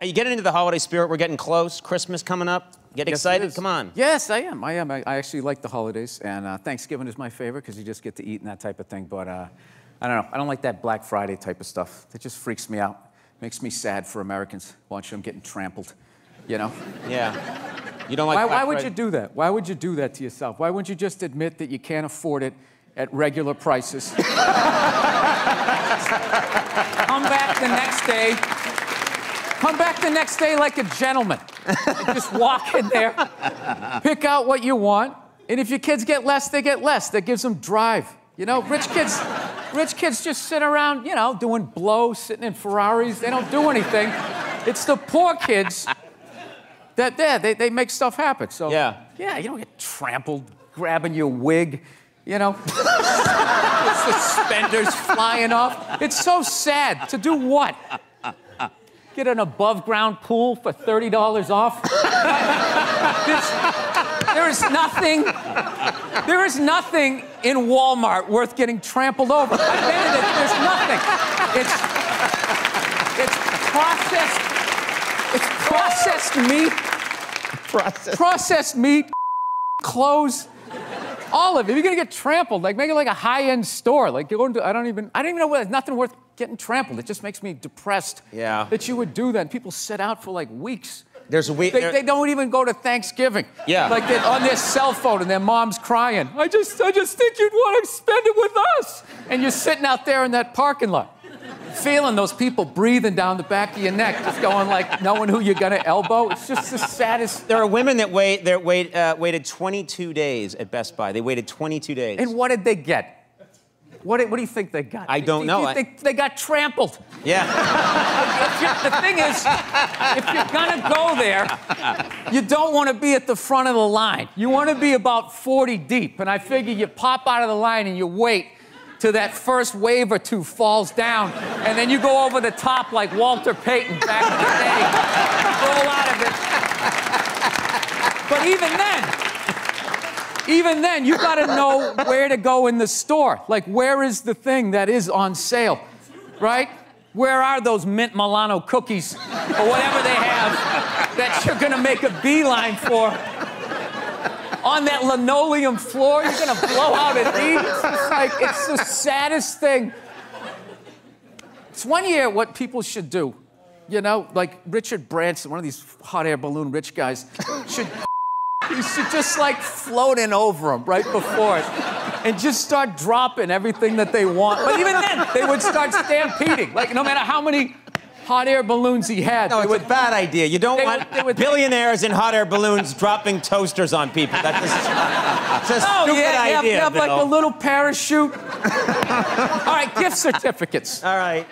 Are you getting into the holiday spirit? We're getting close. Christmas coming up. Get Yes, excited? Come on. Yes, I am. I am. I, I actually like the holidays, and uh, Thanksgiving is my favorite because you just get to eat and that type of thing. But uh, I don't know. I don't like that Black Friday type of stuff. That just freaks me out. Makes me sad for Americans watching them getting trampled. You know? Yeah. You don't like why, Black why would Friday? you do that? Why would you do that to yourself? Why wouldn't you just admit that you can't afford it at regular prices? Come back the next day. Come back the next day like a gentleman. Just walk in there, pick out what you want, and if your kids get less, they get less. That gives them drive. You know, rich kids, rich kids just sit around, you know, doing blow, sitting in Ferraris. They don't do anything. It's the poor kids that yeah, they, they make stuff happen. So Yeah. yeah, you don't get trampled grabbing your wig, you know, suspenders flying off. It's so sad. To do what? Get an above ground pool for thirty dollars off. There's- there is nothing. There is nothing in Walmart worth getting trampled over. It. There's nothing. It's it's processed. It's processed meat Process. processed meat, clothes, all of it. You're gonna get trampled. Like make it like a high-end store. Like you're going to, I don't even, I don't even know what. There's nothing worth getting trampled. It just makes me depressed. Yeah. That you would do that. And people sit out for like weeks. There's a week. They, they don't even go to Thanksgiving. Yeah. Like they're on their cell phone and their mom's crying. I just, I just think you'd want to spend it with us. And you're sitting out there in that parking lot, feeling those people breathing down the back of your neck, just going like, knowing who you're gonna elbow. It's just the saddest. There are women that wait. That wait. Uh, waited 22 days at Best Buy. They waited 22 days. And what did they get? What, did- what do you think they got? I don't Do you know. I- they got trampled? yeah. The thing is, if you're gonna go there, you don't want to be at the front of the line. You want to be about 40 deep. And I figure you pop out of the line and you wait till that first wave or two falls down, and then you go over the top like Walter Payton back in the day. Roll out of it. But even then, even then, you got to know where to go in the store. Like, where is the thing that is on sale, right? Where are those mint Milano cookies or whatever they have that you're going to make a beeline for? On that linoleum floor, you're going to blow out at these. It's like, it's the saddest thing. It's one year what people should do. You know, like Richard Branson, one of these hot air balloon rich guys, should you should just like float in over them right before it and just start dropping everything that they want. But even then, they would start stampeding. Like, no matter how many hot air balloons he had, No, it's would. a bad idea. You don't want would- would- billionaires in hot air balloons dropping toasters on people. That's just, it's a Oh, stupid yeah, you have, idea. you have like a little parachute. All right, gift certificates. All right.